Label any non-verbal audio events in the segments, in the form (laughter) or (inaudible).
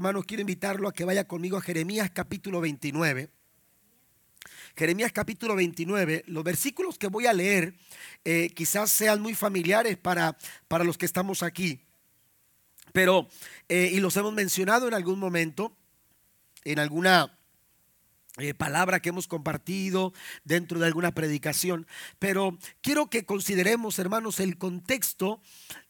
hermanos, quiero invitarlo a que vaya conmigo a Jeremías capítulo 29. Jeremías capítulo 29, los versículos que voy a leer eh, quizás sean muy familiares para, para los que estamos aquí, pero, eh, y los hemos mencionado en algún momento, en alguna eh, palabra que hemos compartido dentro de alguna predicación, pero quiero que consideremos, hermanos, el contexto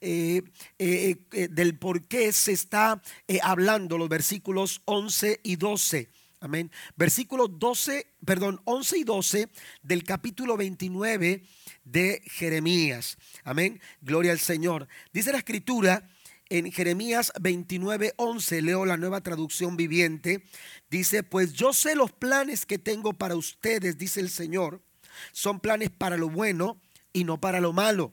del por qué se está hablando los versículos 11 y 12 Amén. Versículos 12, perdón, 11 y 12 del capítulo 29 de Jeremías. Amén. Gloria al Señor. Dice la escritura en Jeremías 29, 11, leo la nueva traducción viviente. Dice, pues yo sé los planes que tengo para ustedes, dice el Señor. Son planes para lo bueno y no para lo malo,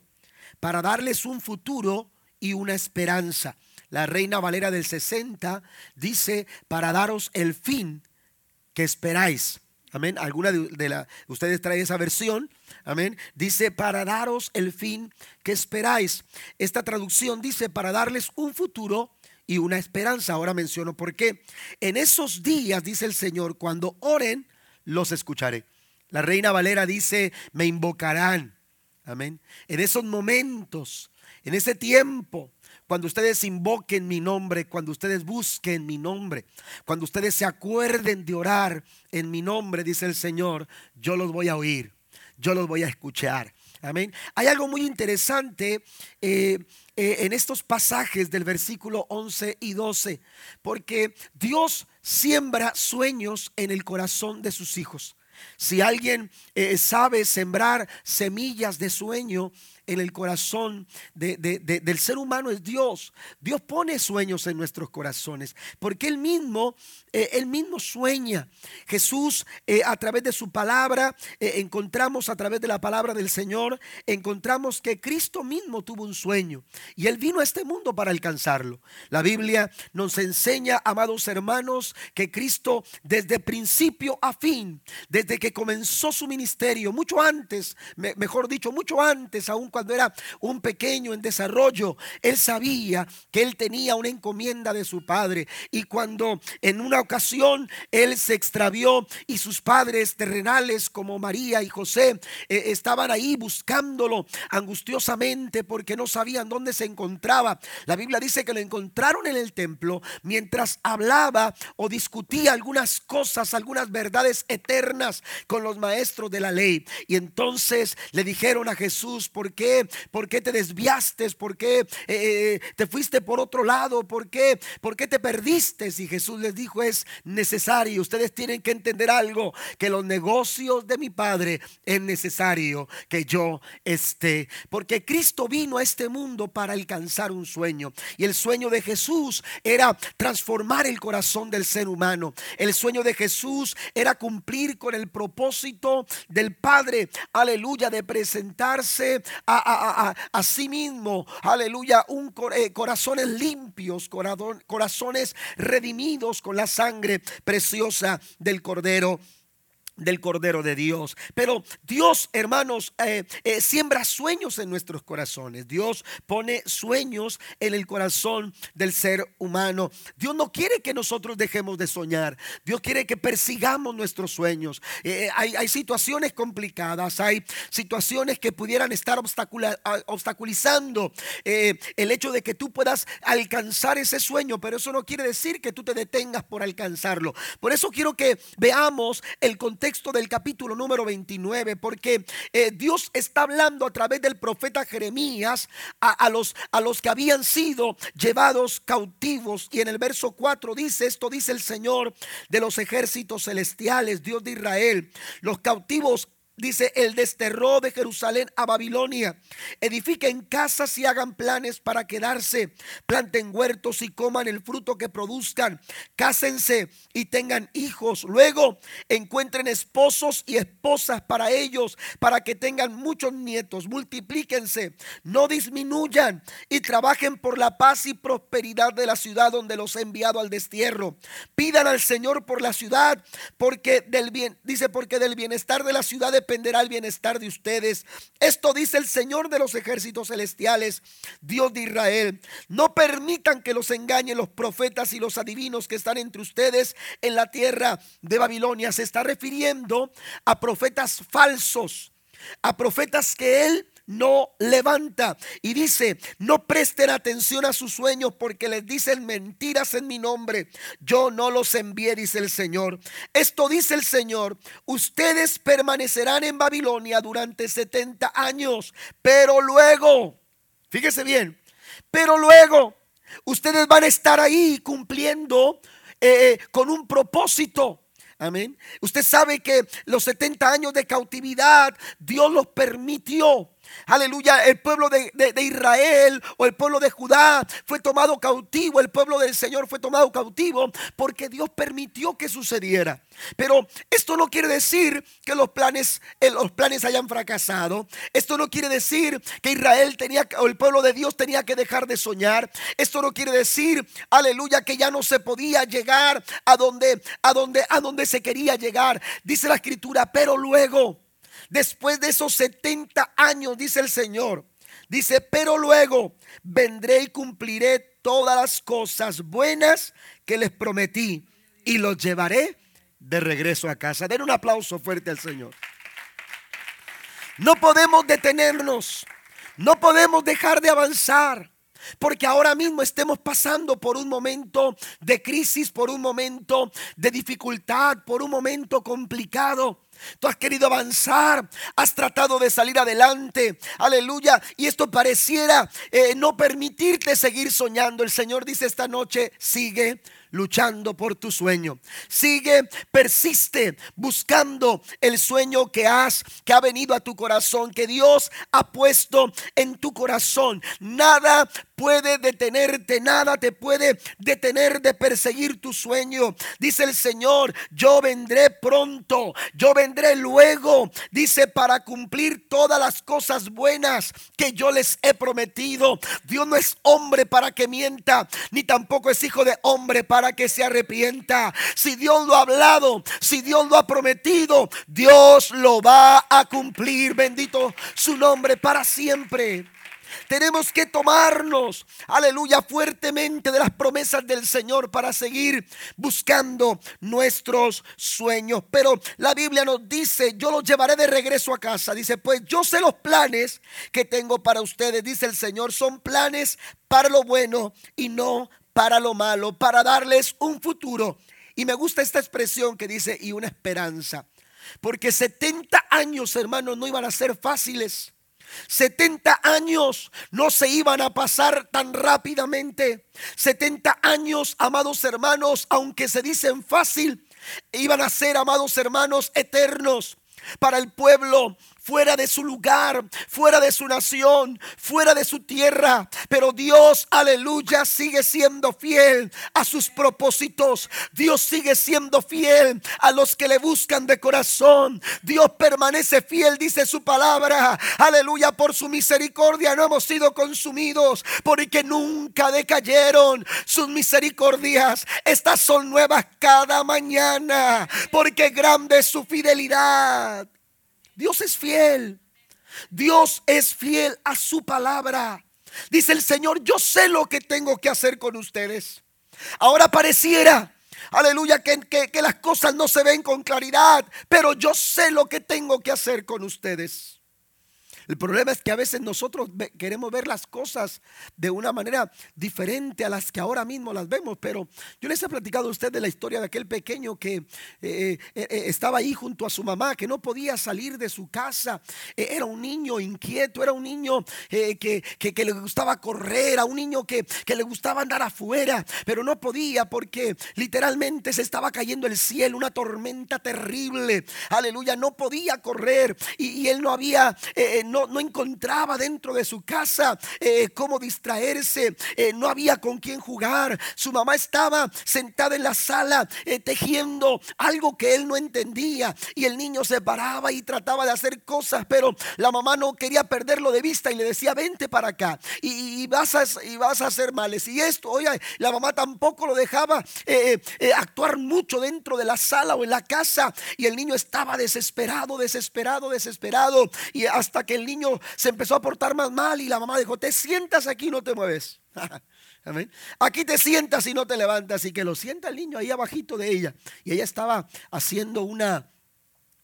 para darles un futuro y una esperanza. La Reina Valera del 60 dice, para daros el fin que esperáis. Amén. Alguna de, ustedes trae esa versión. Amén. Dice para daros el fin que esperáis. Esta traducción dice para darles un futuro y una esperanza. Ahora menciono por qué. En esos días, dice el Señor, cuando oren, los escucharé. La reina Valera dice, me invocarán. Amén. En esos momentos, en ese tiempo, cuando ustedes invoquen mi nombre, cuando ustedes busquen mi nombre, cuando ustedes se acuerden de orar en mi nombre, dice el Señor, yo los voy a oír, yo los voy a escuchar. Amén. Hay algo muy interesante eh, eh, en estos pasajes del versículo 11 y 12, porque Dios siembra sueños en el corazón de sus hijos. Si alguien eh, sabe sembrar semillas de sueño, en el corazón del ser humano es Dios. Dios pone sueños en nuestros corazones, porque Él mismo, eh, Él mismo sueña. Jesús, eh, a través de su palabra, eh, encontramos a través de la palabra del Señor, encontramos que Cristo mismo tuvo un sueño y Él vino a este mundo para alcanzarlo. La Biblia nos enseña, amados hermanos, que Cristo desde principio a fin, desde que comenzó su ministerio, mucho antes, mejor dicho, mucho antes aún cuando era un pequeño en desarrollo, él sabía que él tenía una encomienda de su padre. Y cuando en una ocasión él se extravió y sus padres terrenales como María y José eh, estaban ahí buscándolo angustiosamente porque no sabían dónde se encontraba. La Biblia dice que lo encontraron en el templo mientras hablaba o discutía algunas cosas, algunas verdades eternas con los maestros de la ley. Y entonces le dijeron a Jesús, ¿por qué? ¿Por qué te desviaste? ¿Por qué eh, eh, te fuiste por otro lado? ¿Por qué? ¿Por qué te perdiste? Y Jesús les dijo, es necesario. Ustedes tienen que entender algo, que los negocios de mi Padre es necesario que yo esté. Porque Cristo vino a este mundo para alcanzar un sueño. Y el sueño de Jesús era transformar el corazón del ser humano. El sueño de Jesús era cumplir con el propósito del Padre, aleluya, de presentarse a a, sí mismo, aleluya, un, eh, corazones limpios, corazones redimidos con la sangre preciosa del Cordero del Cordero de Dios. Pero Dios, hermanos, eh, eh, siembra sueños en nuestros corazones. Dios pone sueños en el corazón del ser humano. Dios no quiere que nosotros dejemos de soñar. Dios quiere que persigamos nuestros sueños. Eh, hay, hay, situaciones complicadas, hay situaciones que pudieran estar obstaculizando el hecho de que tú puedas alcanzar ese sueño, pero eso no quiere decir que tú te detengas por alcanzarlo. Por eso quiero que veamos el contexto texto del capítulo número 29, porque eh, Dios está hablando a través del profeta Jeremías a, los, a los que habían sido llevados cautivos. Y en el verso 4 dice, esto dice el Señor de los ejércitos celestiales, Dios de Israel, los cautivos Dice, el desterró de Jerusalén a Babilonia. Edifiquen casas y hagan planes para quedarse. Planten huertos y coman el fruto que produzcan. Cásense y tengan hijos. Luego encuentren esposos y esposas para ellos, para que tengan muchos nietos. Multiplíquense, no disminuyan y trabajen por la paz y prosperidad de la ciudad donde los he enviado al destierro. Pidan al Señor por la ciudad, porque del bien, dice, porque del bienestar de la ciudad dependerá el bienestar de ustedes. Esto dice el Señor de los ejércitos celestiales, Dios de Israel. No permitan que los engañen los profetas y los adivinos que están entre ustedes en la tierra de Babilonia. Se está refiriendo a profetas falsos, a profetas que él no levanta. Y dice, no presten atención a sus sueños porque les dicen mentiras en mi nombre. Yo no los envié, dice el Señor. Esto dice el Señor, ustedes permanecerán en Babilonia durante 70 años, pero luego, fíjese bien, pero luego ustedes van a estar ahí cumpliendo eh, con un propósito. Amén. Usted sabe que los 70 años de cautividad Dios los permitió Aleluya, el pueblo de, Israel o el pueblo de Judá fue tomado cautivo, el pueblo del Señor fue tomado cautivo porque Dios permitió que sucediera. Pero esto no quiere decir que los planes, eh, los planes hayan fracasado. Esto no quiere decir que Israel tenía o el pueblo de Dios tenía que dejar de soñar. Esto no quiere decir, aleluya, que ya no se podía llegar a donde, a donde, a donde se quería llegar. Dice la escritura, pero luego Después de esos 70 años, dice el Señor, dice, pero luego vendré y cumpliré todas las cosas buenas que les prometí y los llevaré de regreso a casa. Den un aplauso fuerte al Señor. No podemos detenernos, no podemos dejar de avanzar. Porque ahora mismo estemos pasando por un momento de crisis, por un momento de dificultad, por un momento complicado. Tú has querido avanzar, has tratado de salir adelante, aleluya, y esto pareciera eh, no permitirte seguir soñando. El Señor dice esta noche, sigue luchando por tu sueño. Sigue, persiste buscando el sueño que has, que ha venido a tu corazón, que Dios ha puesto en tu corazón. Nada puede detenerte, nada te puede detener de perseguir tu sueño. Dice el Señor, yo vendré pronto, yo vendré luego, dice, para cumplir todas las cosas buenas que yo les he prometido. Dios no es hombre para que mienta, ni tampoco es hijo de hombre para que se arrepienta. Si Dios lo ha hablado, si Dios lo ha prometido, Dios lo va a cumplir. Bendito su nombre para siempre. Tenemos que tomarnos, aleluya, fuertemente de las promesas del Señor para seguir buscando nuestros sueños. Pero la Biblia nos dice, yo los llevaré de regreso a casa. Dice, pues yo sé los planes que tengo para ustedes, dice el Señor, son planes para lo bueno y no para lo malo, para darles un futuro. Y me gusta esta expresión que dice, y una esperanza. Porque 70 años, hermanos, no iban a ser fáciles. 70 años no se iban a pasar tan rápidamente. 70 años, amados hermanos, aunque se dicen fácil, iban a ser, amados hermanos, eternos para el pueblo fuera de su lugar, fuera de su nación, fuera de su tierra. Pero Dios, aleluya, sigue siendo fiel a sus propósitos. Dios sigue siendo fiel a los que le buscan de corazón. Dios permanece fiel, dice su palabra. Aleluya, por su misericordia no hemos sido consumidos, porque nunca decayeron sus misericordias. Estas son nuevas cada mañana, porque grande es su fidelidad. Dios es fiel. Dios es fiel a su palabra. Dice el Señor, yo sé lo que tengo que hacer con ustedes. Ahora pareciera, aleluya, que, que, las cosas no se ven con claridad, pero yo sé lo que tengo que hacer con ustedes. El problema es que a veces nosotros queremos ver las cosas de una manera diferente a las que ahora mismo las vemos, pero yo les he platicado a usted de la historia de aquel pequeño que eh, eh, eh, estaba ahí junto a su mamá, que no podía salir de su casa. era un niño inquieto, era un niño que, le gustaba correr, era un niño que, le gustaba andar afuera, pero no podía porque literalmente se estaba cayendo el cielo, una tormenta terrible. Aleluya, no podía correr y, él no había... no, encontraba dentro de su casa eh, cómo distraerse, eh, no había con quién jugar. Su mamá estaba sentada en la sala eh, tejiendo algo que él no entendía y el niño se paraba y trataba de hacer cosas, pero la mamá no quería perderlo de vista y le decía, vente para acá y, vas, a, y vas a hacer males. Y esto, oiga, la mamá tampoco lo dejaba actuar mucho dentro de la sala o en la casa y el niño estaba desesperado, desesperado, desesperado y hasta que el niño se empezó a portar más mal y la mamá dijo, te sientas aquí, no te mueves. (laughs) Aquí te sientas y no te levantas y que lo sienta el niño ahí abajito de ella. Y ella estaba haciendo una,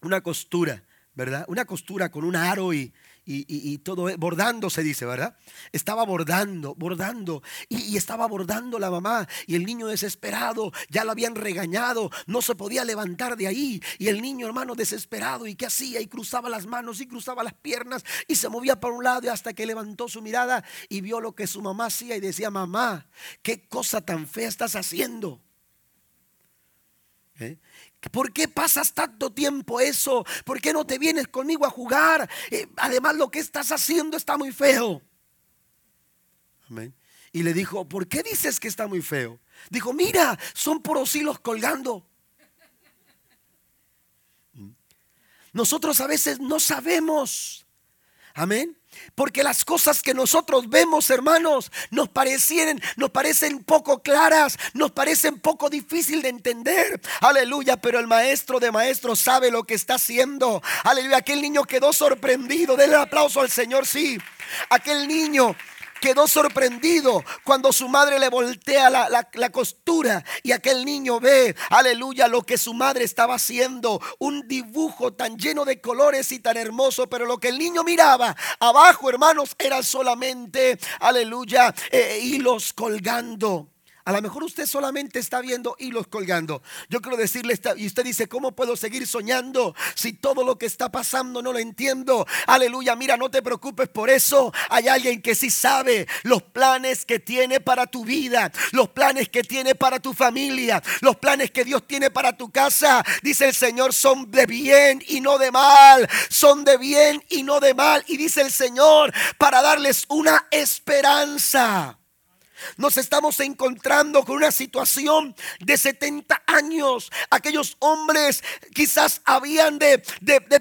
una costura, ¿verdad? Una costura con un aro y, y, todo, eh, bordando se dice, ¿verdad? Estaba bordando, bordando, y, estaba bordando la mamá, y el niño desesperado, ya lo habían regañado, no se podía levantar de ahí, y el niño hermano desesperado, ¿y qué hacía? Y cruzaba las manos, y cruzaba las piernas, y se movía por un lado, hasta que levantó su mirada y vio lo que su mamá hacía, y decía, mamá, ¿qué cosa tan fea estás haciendo? ¿Eh? ¿Por qué pasas tanto tiempo eso? ¿Por qué no te vienes conmigo a jugar? Eh, además lo que estás haciendo está muy feo. Amén. Y le dijo, ¿por qué dices que está muy feo? Dijo, mira, son puros hilos colgando. Mm. Nosotros a veces no sabemos. Amén. Porque las cosas que nosotros vemos, hermanos, nos parecen, nos parecen poco claras, nos parecen poco difícil de entender. Aleluya, pero el maestro de maestros sabe lo que está haciendo. Aleluya, aquel niño quedó sorprendido. Denle aplauso al Señor, sí. Aquel niño quedó sorprendido cuando su madre le voltea la, costura y aquel niño ve, aleluya, lo que su madre estaba haciendo. Un dibujo tan lleno de colores y tan hermoso, pero lo que el niño miraba abajo, hermanos, era solamente, aleluya, eh, hilos colgando. A lo mejor usted solamente está viendo hilos colgando. Yo quiero decirle, y usted dice, ¿cómo puedo seguir soñando si todo lo que está pasando no lo entiendo? Aleluya, mira, no te preocupes por eso. Hay alguien que sí sabe los planes que tiene para tu vida, los planes que tiene para tu familia, los planes que Dios tiene para tu casa. Dice el Señor, son de bien y no de mal. Son de bien y no de mal. Y dice el Señor, para darles una esperanza. Nos estamos encontrando con una situación de 70 años. Aquellos hombres quizás habían de,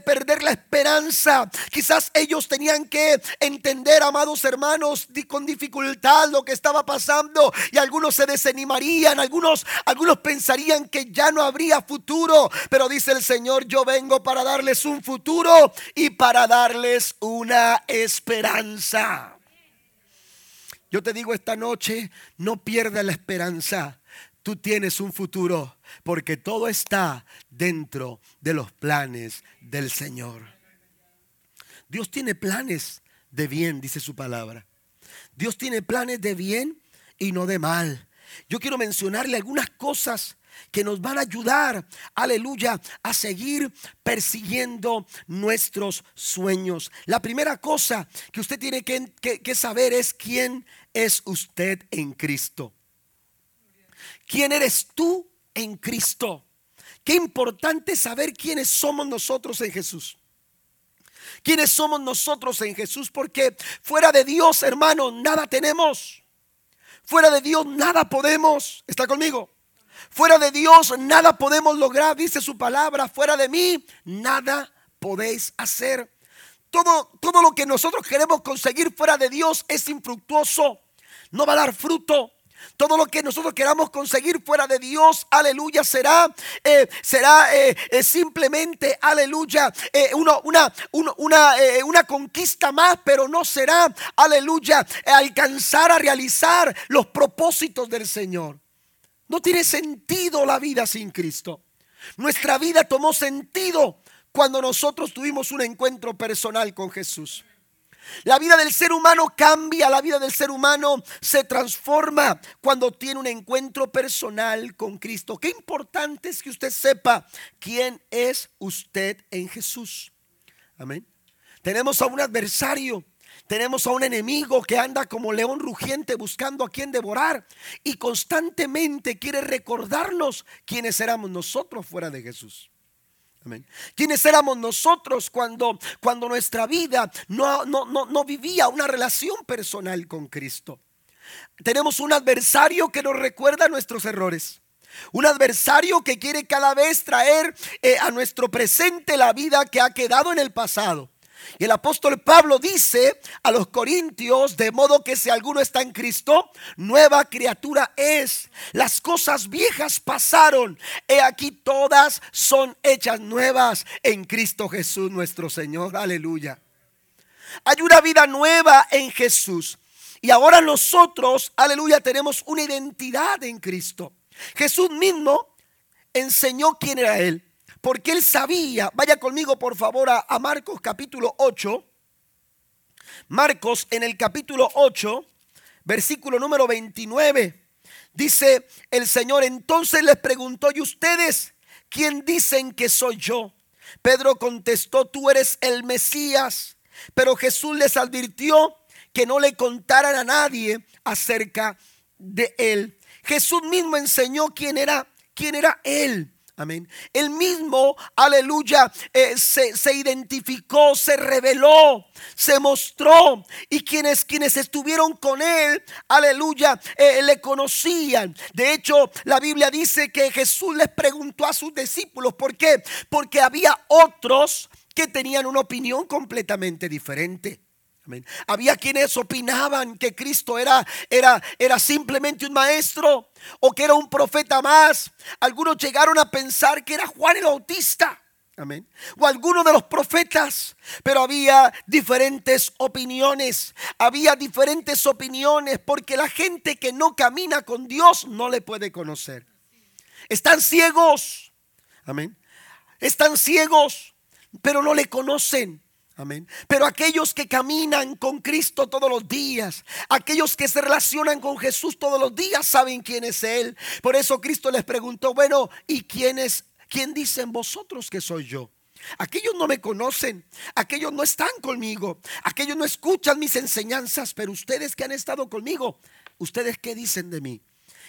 perder la esperanza. Quizás ellos tenían que entender, amados hermanos, con dificultad lo que estaba pasando. Y algunos se desanimarían, algunos, algunos pensarían que ya no habría futuro. Pero dice el Señor, yo vengo para darles un futuro y para darles una esperanza. Yo te digo esta noche, no pierdas la esperanza. Tú tienes un futuro porque todo está dentro de los planes del Señor. Dios tiene planes de bien, dice su palabra. Dios tiene planes de bien y no de mal. Yo quiero mencionarle algunas cosas que nos van a ayudar, aleluya, a seguir persiguiendo nuestros sueños. La primera cosa que usted tiene que, saber es quién es usted en Cristo. ¿Quién eres tú en Cristo? Qué importante saber quiénes somos nosotros en Jesús. ¿Quiénes somos nosotros en Jesús? Porque fuera de Dios, hermano, nada tenemos. Fuera de Dios, nada podemos. ¿Está conmigo? Fuera de Dios nada podemos lograr, dice su palabra. Fuera de mí nada podéis hacer. Todo, todo lo que nosotros queremos conseguir fuera de Dios es infructuoso. No va a dar fruto. Todo lo que nosotros queramos conseguir fuera de Dios, aleluya, será, eh, será eh, eh, simplemente, aleluya, una, una, una, una conquista más, pero no será, aleluya, alcanzar a realizar los propósitos del Señor. No tiene sentido la vida sin Cristo. Nuestra vida tomó sentido cuando nosotros tuvimos un encuentro personal con Jesús. La vida del ser humano cambia, la vida del ser humano se transforma cuando tiene un encuentro personal con Cristo. Qué importante es que usted sepa quién es usted en Jesús. Amén. Tenemos a un adversario tenemos a un enemigo que anda como león rugiente buscando a quien devorar y constantemente quiere recordarnos quiénes éramos nosotros fuera de Jesús. Amén. ¿Quiénes éramos nosotros cuando, cuando nuestra vida no, no, no, no vivía una relación personal con Cristo? Tenemos un adversario que nos recuerda nuestros errores. Un adversario que quiere cada vez traer eh, a nuestro presente la vida que ha quedado en el pasado. Y el apóstol Pablo dice a los corintios, de modo que si alguno está en Cristo, nueva criatura es. Las cosas viejas pasaron. He aquí todas son hechas nuevas en Cristo Jesús nuestro Señor. Aleluya. Hay una vida nueva en Jesús. Y ahora nosotros, aleluya, tenemos una identidad en Cristo. Jesús mismo enseñó quién era Él. Porque Él sabía, vaya conmigo por favor a, a Marcos capítulo 8. Marcos en el capítulo 8, versículo número 29. Dice el Señor, entonces les preguntó, ¿y ustedes quién dicen que soy yo? Pedro contestó, tú eres el Mesías. Pero Jesús les advirtió que no le contaran a nadie acerca de él. Jesús mismo enseñó quién era, quién era él. Amén. Él mismo, aleluya, eh, se, identificó, se reveló, se mostró. Y quienes, quienes estuvieron con él, aleluya, eh, le conocían. De hecho, la Biblia dice que Jesús les preguntó a sus discípulos. ¿Por qué? Porque había otros que tenían una opinión completamente diferente. Había quienes opinaban que Cristo era, era, era simplemente un maestro o que era un profeta más. Algunos llegaron a pensar que era Juan el Bautista. Amén. O alguno de los profetas. Pero había diferentes opiniones. Había diferentes opiniones porque la gente que no camina con Dios no le puede conocer. Están ciegos. Amén. Están ciegos, pero no le conocen. Pero aquellos que caminan con Cristo todos los días, aquellos que se relacionan con Jesús todos los días, saben quién es Él. Por eso Cristo les preguntó, bueno, ¿y quién es? ¿Quién dicen vosotros que soy yo? Aquellos no me conocen, aquellos no están conmigo, aquellos no escuchan mis enseñanzas, pero ustedes que han estado conmigo, ¿ustedes qué dicen de mí?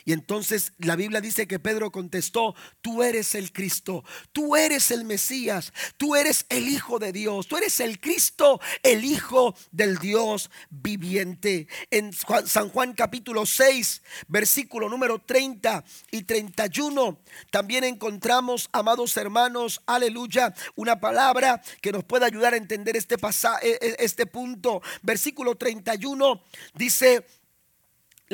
Y entonces la Biblia dice que Pedro contestó, tú eres el Cristo, tú eres el Mesías, tú eres el Hijo de Dios, tú eres el Cristo, el Hijo del Dios viviente. En San Juan capítulo 6, versículo número 30 y 31, también encontramos, amados hermanos, aleluya, una palabra que nos puede ayudar a entender este, pasaje, e, este punto. Versículo 31 dice,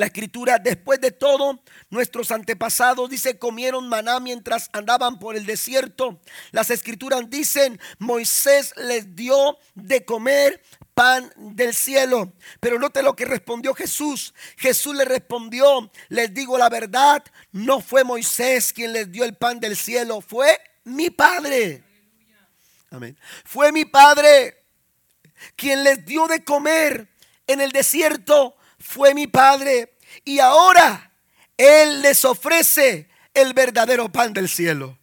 la escritura, después de todo, nuestros antepasados, dice, comieron maná mientras andaban por el desierto. Las escrituras dicen, Moisés les dio de comer pan del cielo. Pero note lo que respondió Jesús. Jesús le respondió, les digo la verdad, no fue Moisés quien les dio el pan del cielo, fue mi Padre. Amén. Fue mi Padre quien les dio de comer en el desierto fue mi Padre y ahora Él les ofrece el verdadero pan del cielo.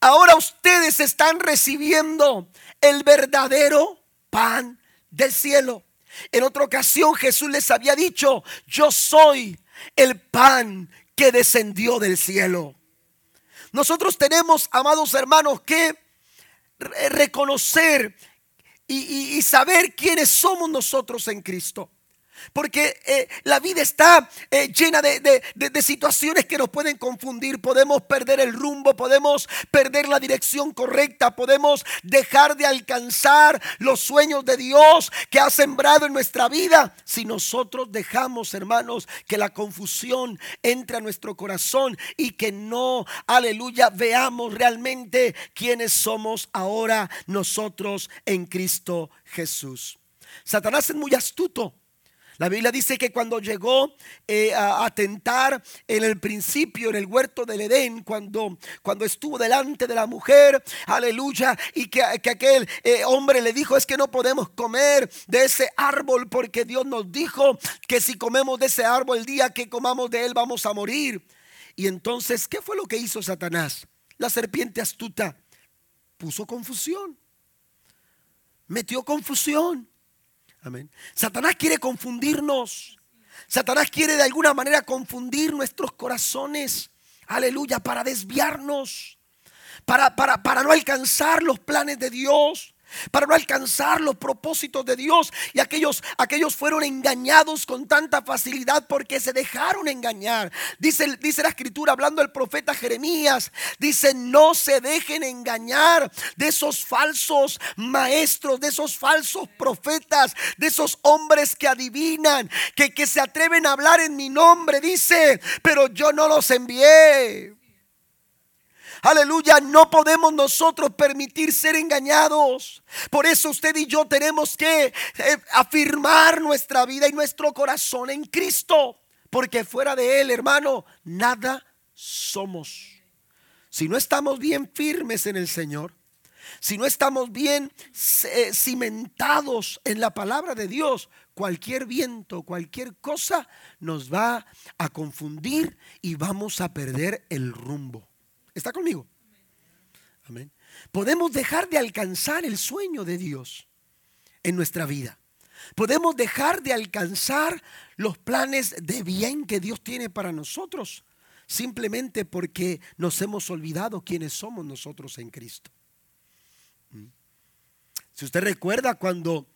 Ahora ustedes están recibiendo el verdadero pan del cielo. En otra ocasión Jesús les había dicho, yo soy el pan que descendió del cielo. Nosotros tenemos, amados hermanos, que reconocer y, saber quiénes somos nosotros en Cristo. Porque eh, la vida está eh, llena de, situaciones que nos pueden confundir. Podemos perder el rumbo, podemos perder la dirección correcta, podemos dejar de alcanzar los sueños de Dios que ha sembrado en nuestra vida. Si nosotros dejamos, hermanos, que la confusión entre a nuestro corazón y que no, aleluya, veamos realmente quiénes somos ahora nosotros en Cristo Jesús. Satanás es muy astuto. La Biblia dice que cuando llegó eh, a, tentar en el principio, en el huerto del Edén, cuando, cuando estuvo delante de la mujer, aleluya, y que, aquel eh, hombre le dijo, es que no podemos comer de ese árbol porque Dios nos dijo que si comemos de ese árbol el día que comamos de él vamos a morir. Y entonces, ¿qué fue lo que hizo Satanás? La serpiente astuta puso confusión, metió confusión. Amén. Satanás quiere confundirnos. Satanás quiere de alguna manera confundir nuestros corazones. Aleluya, para desviarnos. para, para, para no alcanzar los planes de Dios para no alcanzar los propósitos de Dios. Y aquellos, aquellos fueron engañados con tanta facilidad porque se dejaron engañar. Dice, dice la escritura, hablando el profeta Jeremías, dice, no se dejen engañar de esos falsos maestros, de esos falsos profetas, de esos hombres que adivinan, que, que se atreven a hablar en mi nombre. Dice, pero yo no los envié. Aleluya, no podemos nosotros permitir ser engañados. Por eso usted y yo tenemos que eh, afirmar nuestra vida y nuestro corazón en Cristo. Porque fuera de Él, hermano, nada somos. Si no estamos bien firmes en el Señor, si no estamos bien eh, cimentados en la palabra de Dios, cualquier viento, cualquier cosa nos va a confundir y vamos a perder el rumbo. ¿Está conmigo? Amén. Podemos dejar de alcanzar el sueño de Dios en nuestra vida. Podemos dejar de alcanzar los planes de bien que Dios tiene para nosotros simplemente porque nos hemos olvidado quiénes somos nosotros en Cristo. ¿Mm? Si usted recuerda cuando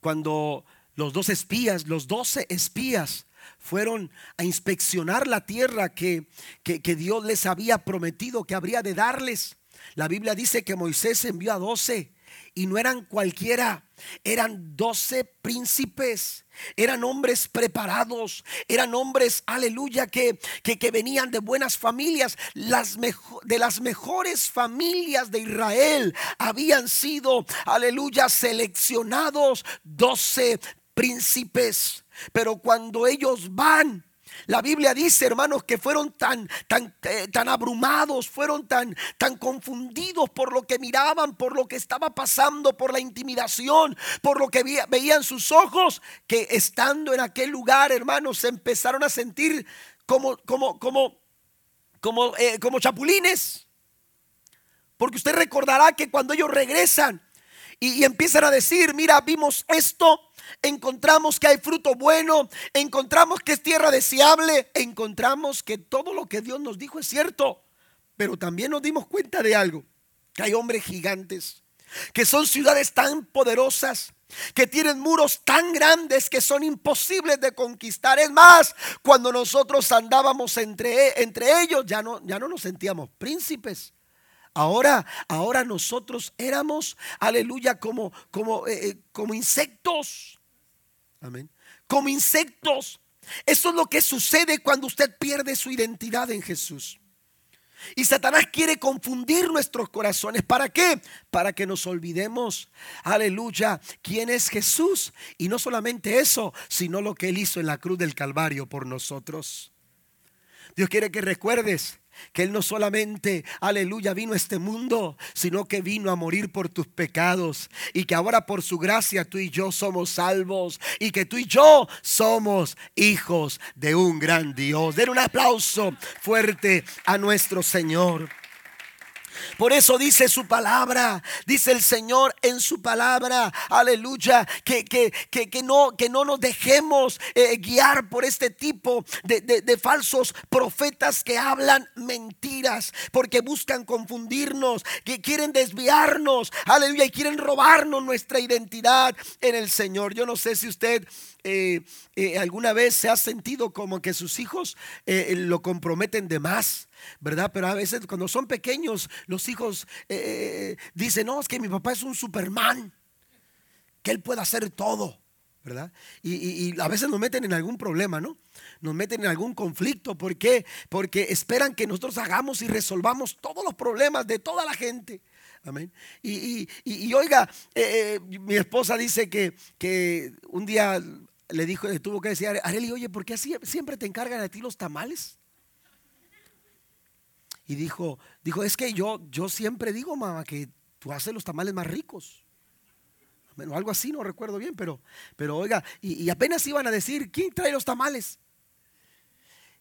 cuando los dos espías, los doce espías fueron a inspeccionar la tierra que, que, Dios les había prometido que habría de darles. La Biblia dice que Moisés envió a doce y no eran cualquiera, eran doce príncipes, eran hombres preparados, eran hombres, aleluya, que, que, que venían de buenas familias, las de las mejores familias de Israel habían sido, aleluya, seleccionados doce príncipes. Pero cuando ellos van, la Biblia dice, hermanos, que fueron tan, tan, eh, tan abrumados, fueron tan, tan confundidos por lo que miraban, por lo que estaba pasando, por la intimidación, por lo que veían sus ojos, que estando en aquel lugar, hermanos, se empezaron a sentir como, como, como, como, eh, como chapulines. Porque usted recordará que cuando ellos regresan y empiezan a decir, mira, vimos esto, encontramos que hay fruto bueno, encontramos que es tierra deseable, encontramos que todo lo que Dios nos dijo es cierto. Pero también nos dimos cuenta de algo, que hay hombres gigantes, que son ciudades tan poderosas, que tienen muros tan grandes que son imposibles de conquistar. Es más, cuando nosotros andábamos entre, entre ellos, ya no, ya no nos sentíamos príncipes. Ahora, ahora nosotros éramos, aleluya, como, como, eh, eh, como insectos. Amén. Como insectos. Eso es lo que sucede cuando usted pierde su identidad en Jesús. Y Satanás quiere confundir nuestros corazones. ¿Para qué? Para que nos olvidemos, aleluya, quién es Jesús. Y no solamente eso, sino lo que Él hizo en la cruz del Calvario por nosotros. Dios quiere que recuerdes que Él no solamente, aleluya, vino a este mundo, sino que vino a morir por tus pecados. Y que ahora por su gracia tú y yo somos salvos. Y que tú y yo somos hijos de un gran Dios. Den un aplauso fuerte a nuestro Señor. Por eso dice su palabra, dice el Señor en su palabra, aleluya, que, que, que, no, que no nos dejemos eh, guiar por este tipo de, de, falsos profetas que hablan mentiras, porque buscan confundirnos, que quieren desviarnos, aleluya, y quieren robarnos nuestra identidad en el Señor. Yo no sé si usted eh, eh, alguna vez se ha sentido como que sus hijos lo comprometen de más. ¿Verdad? Pero a veces cuando son pequeños, los hijos eh, dicen, no, es que mi papá es un Superman, que él puede hacer todo, ¿verdad? Y, a veces nos meten en algún problema, ¿no? Nos meten en algún conflicto. ¿Por qué? Porque esperan que nosotros hagamos y resolvamos todos los problemas de toda la gente. Amén. Y, oiga, eh, eh, mi esposa dice que, que un día le dijo, tuvo que decir, Areli, oye, ¿por qué siempre te encargan a ti los tamales? Y dijo, dijo, es que yo, yo siempre digo, mamá, que tú haces los tamales más ricos. Bueno, algo así, no recuerdo bien, pero, pero oiga, y, apenas iban a decir, ¿quién trae los tamales?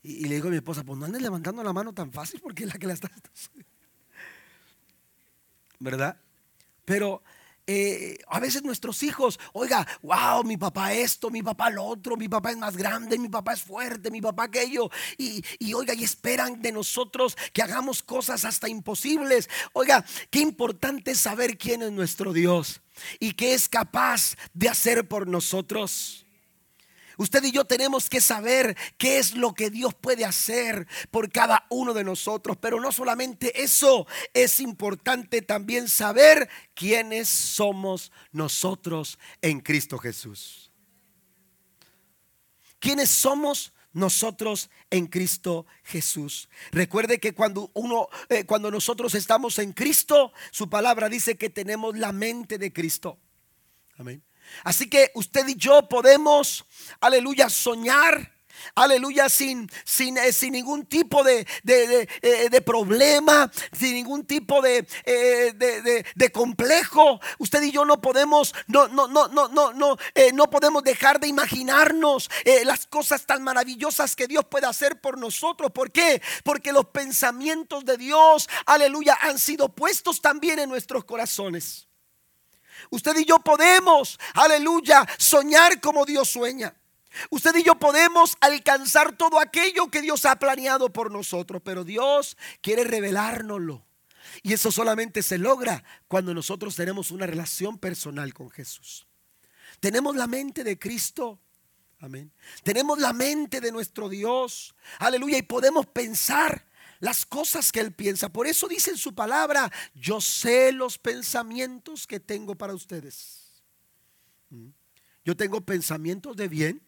Y, le digo a mi esposa, pues no andes levantando la mano tan fácil porque es la que la está. (laughs) ¿Verdad? Pero eh, a veces nuestros hijos, oiga, wow, mi papá esto, mi papá lo otro, mi papá es más grande, mi papá es fuerte, mi papá aquello. Y, y oiga, y esperan de nosotros que hagamos cosas hasta imposibles. Oiga, qué importante es saber quién es nuestro Dios y qué es capaz de hacer por nosotros. Usted y yo tenemos que saber qué es lo que Dios puede hacer por cada uno de nosotros. Pero no solamente eso, es importante también saber quiénes somos nosotros en Cristo Jesús. ¿Quiénes somos nosotros en Cristo Jesús. Recuerde que cuando uno eh, cuando nosotros estamos en Cristo, su palabra dice que tenemos la mente de Cristo. Amén. Así que usted y yo podemos, aleluya, soñar. Aleluya, sin, sin, eh, sin ningún tipo de, de, eh, de, problema, sin ningún tipo de, eh, de, complejo. Usted y yo no podemos, no, no, no, no, no, no, no podemos dejar de imaginarnos las cosas tan maravillosas que Dios puede hacer por nosotros. ¿Por qué? Porque los pensamientos de Dios, aleluya, han sido puestos también en nuestros corazones. Usted y yo podemos, aleluya, soñar como Dios sueña. Usted y yo podemos alcanzar todo aquello que Dios ha planeado por nosotros, pero Dios quiere revelárnoslo. Y eso solamente se logra cuando nosotros tenemos una relación personal con Jesús. Tenemos la mente de Cristo. Amén. Tenemos la mente de nuestro Dios. Aleluya. Y podemos pensar las cosas que Él piensa. Por eso dice en su palabra, yo sé los pensamientos que tengo para ustedes. ¿Mm? Yo tengo pensamientos de bien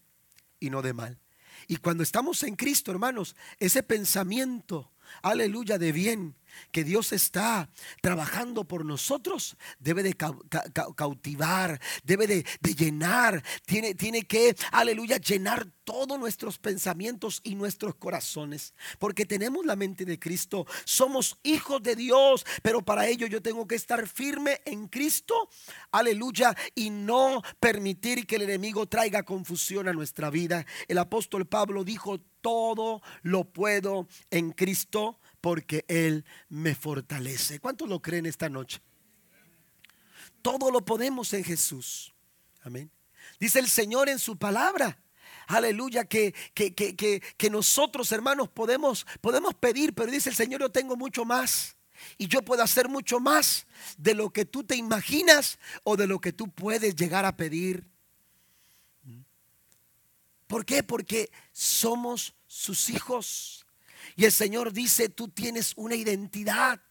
y no de mal. Y cuando estamos en Cristo, hermanos, ese pensamiento, aleluya, de bien que Dios está trabajando por nosotros, debe de cautivar, debe de, llenar, tiene, tiene que, aleluya, llenar todos nuestros pensamientos y nuestros corazones, porque tenemos la mente de Cristo, somos hijos de Dios, pero para ello yo tengo que estar firme en Cristo, aleluya, y no permitir que el enemigo traiga confusión a nuestra vida. El apóstol Pablo dijo, todo lo puedo en Cristo porque Él me fortalece. ¿Cuántos lo creen esta noche? Todo lo podemos en Jesús. Amén. Dice el Señor en su palabra. Aleluya, que, que, que, que, nosotros hermanos podemos, podemos pedir, pero dice el Señor, yo tengo mucho más. Y yo puedo hacer mucho más de lo que tú te imaginas o de lo que tú puedes llegar a pedir. ¿Por qué? Porque somos sus hijos. Y el Señor dice, tú tienes una identidad.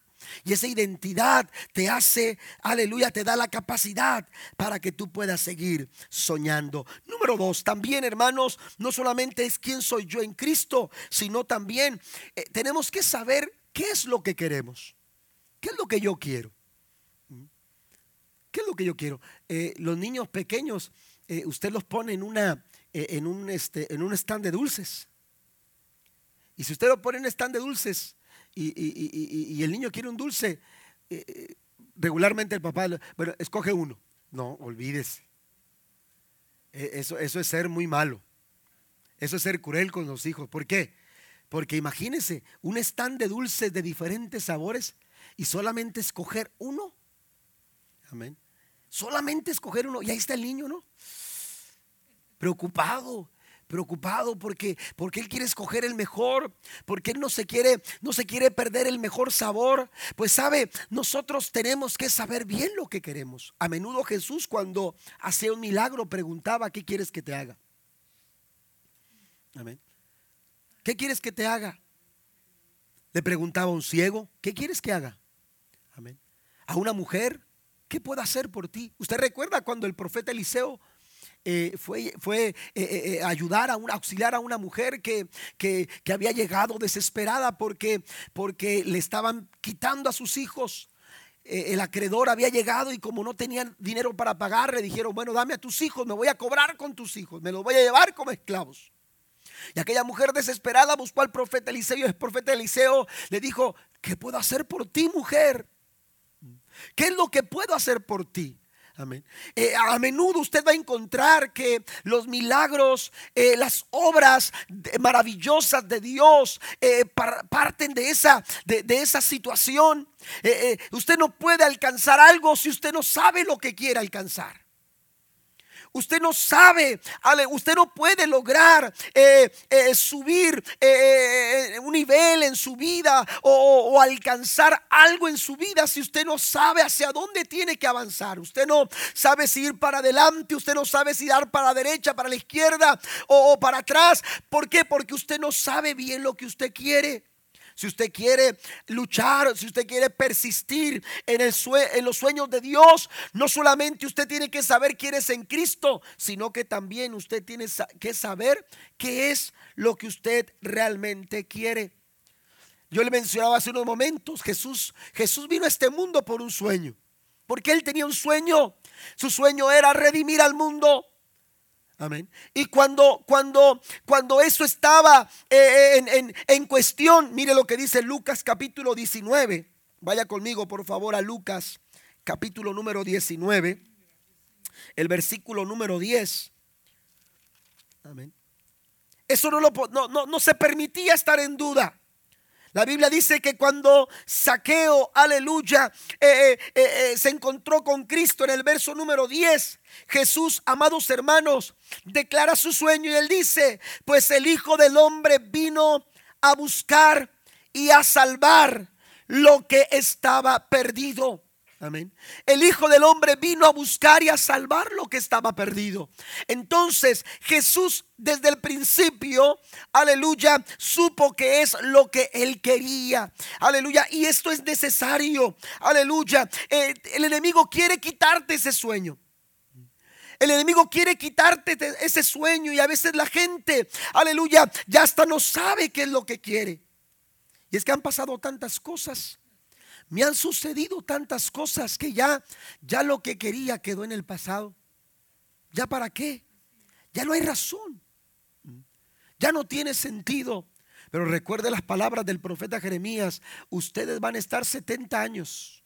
Y esa identidad te hace, aleluya, te da la capacidad para que tú puedas seguir soñando. Número dos, también hermanos, no solamente es quién soy yo en Cristo, sino también eh, tenemos que saber qué es lo que queremos. ¿Qué es lo que yo quiero? ¿Mm? ¿Qué es lo que yo quiero? Eh, los niños pequeños, eh, usted los pone en, una, en, un, este, en un stand de dulces. Y si usted lo pone en stand de dulces y, el niño quiere un dulce, eh, eh, regularmente el papá, bueno, escoge uno. No, olvídese. E, eso, eso es ser muy malo. Eso es ser cruel con los hijos. ¿Por qué? Porque imagínese un stand de dulces de diferentes sabores y solamente escoger uno. Amén. Solamente escoger uno. Y ahí está el niño, ¿no? Preocupado preocupado porque, porque él quiere escoger el mejor, porque él no se quiere, no se quiere perder el mejor sabor. Pues sabe, nosotros tenemos que saber bien lo que queremos. A menudo Jesús cuando hacía un milagro preguntaba, ¿qué quieres que te haga? Amén. ¿Qué quieres que te haga? Le preguntaba a un ciego, ¿qué quieres que haga? Amén. A una mujer, ¿qué puedo hacer por ti? ¿Usted recuerda cuando el profeta Eliseo eh, fue, eh, eh, ayudar a auxiliar a una mujer que, que, había llegado desesperada porque, porque le estaban quitando a sus hijos. el acreedor había llegado y como no tenían dinero para pagar, le dijeron, bueno, dame a tus hijos, me voy a cobrar con tus hijos, me los voy a llevar como esclavos. Y aquella mujer desesperada buscó al profeta Eliseo y el profeta Eliseo le dijo, ¿qué puedo hacer por ti, mujer? ¿Qué es lo que puedo hacer por ti? Amén. Eh, a menudo usted va a encontrar que los milagros, eh, las obras maravillosas de Dios eh, parten de esa, de, de esa situación. usted no puede alcanzar algo si usted no sabe lo que quiere alcanzar. Usted no sabe, usted no puede lograr eh, eh, subir eh, un nivel en su vida o, alcanzar algo en su vida si usted no sabe hacia dónde tiene que avanzar. Usted no sabe si ir para adelante, usted no sabe si dar para la derecha, para la izquierda o, o para atrás. ¿Por qué? Porque usted no sabe bien lo que usted quiere si usted quiere luchar, si usted quiere persistir en, el en los sueños de Dios, no solamente usted tiene que saber quién es en Cristo, sino que también usted tiene que saber qué es lo que usted realmente quiere. Yo le mencionaba hace unos momentos, Jesús, Jesús vino a este mundo por un sueño, porque él tenía un sueño. Su sueño era redimir al mundo. Amén. Y cuando, cuando, cuando eso estaba eh, en, en, en, cuestión, mire lo que dice Lucas capítulo 19. Vaya conmigo, por favor, a Lucas capítulo número 19, el versículo número 10. Amén. Eso no, lo, no, no, no se permitía estar en duda. La Biblia dice que cuando Saqueo, aleluya, eh, eh, eh, se encontró con Cristo en el verso número 10, Jesús, amados hermanos, declara su sueño y él dice, pues el Hijo del Hombre vino a buscar y a salvar lo que estaba perdido. Amén. El Hijo del Hombre vino a buscar y a salvar lo que estaba perdido. Entonces Jesús desde el principio, aleluya, supo que es lo que él quería. Aleluya. Y esto es necesario. Aleluya. Eh, el enemigo quiere quitarte ese sueño. El enemigo quiere quitarte ese sueño y a veces la gente, aleluya, ya hasta no sabe qué es lo que quiere. Y es que han pasado tantas cosas me han sucedido tantas cosas que ya, ya lo que quería quedó en el pasado. ¿Ya para qué? Ya no hay razón. Ya no tiene sentido. Pero recuerde las palabras del profeta Jeremías. Ustedes van a estar 70 años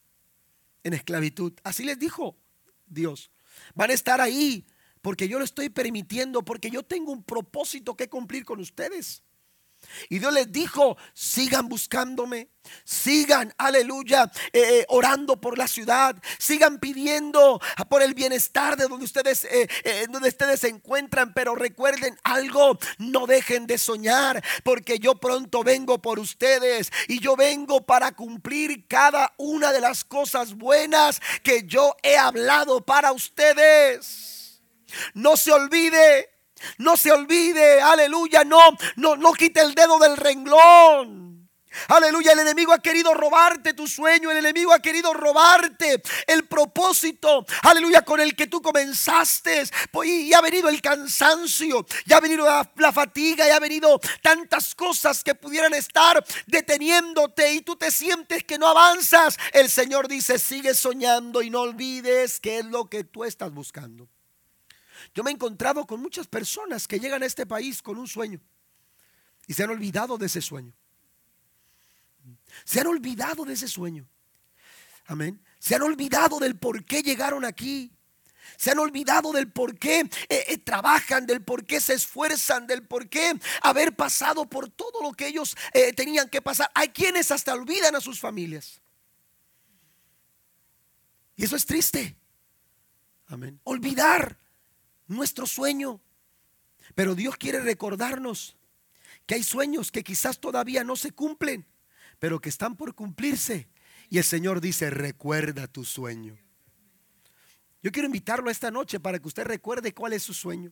en esclavitud. Así les dijo Dios. Van a estar ahí porque yo lo estoy permitiendo, porque yo tengo un propósito que cumplir con ustedes. Y Dios les dijo, sigan buscándome, sigan, aleluya, eh, eh, orando por la ciudad, sigan pidiendo por el bienestar de donde ustedes, eh, donde ustedes se encuentran, pero recuerden algo, no dejen de soñar, porque yo pronto vengo por ustedes y yo vengo para cumplir cada una de las cosas buenas que yo he hablado para ustedes. No se olvide no se olvide, aleluya, no, no, no quite el dedo del renglón. Aleluya, el enemigo ha querido robarte tu sueño, el enemigo ha querido robarte el propósito, aleluya, con el que tú comenzaste. Pues, y ha venido el cansancio, ya ha venido la, fatiga, ya ha venido tantas cosas que pudieran estar deteniéndote y tú te sientes que no avanzas. El Señor dice, sigue soñando y no olvides qué es lo que tú estás buscando. Yo me he encontrado con muchas personas que llegan a este país con un sueño y se han olvidado de ese sueño. Se han olvidado de ese sueño. Amén. Se han olvidado del por qué llegaron aquí. Se han olvidado del por qué eh, eh, trabajan, del por qué se esfuerzan, del por qué haber pasado por todo lo que ellos eh, tenían que pasar. Hay quienes hasta olvidan a sus familias. Y eso es triste. Amén. Olvidar nuestro sueño. Pero Dios quiere recordarnos que hay sueños que quizás todavía no se cumplen, pero que están por cumplirse. Y el Señor dice, recuerda tu sueño. Yo quiero invitarlo esta noche para que usted recuerde cuál es su sueño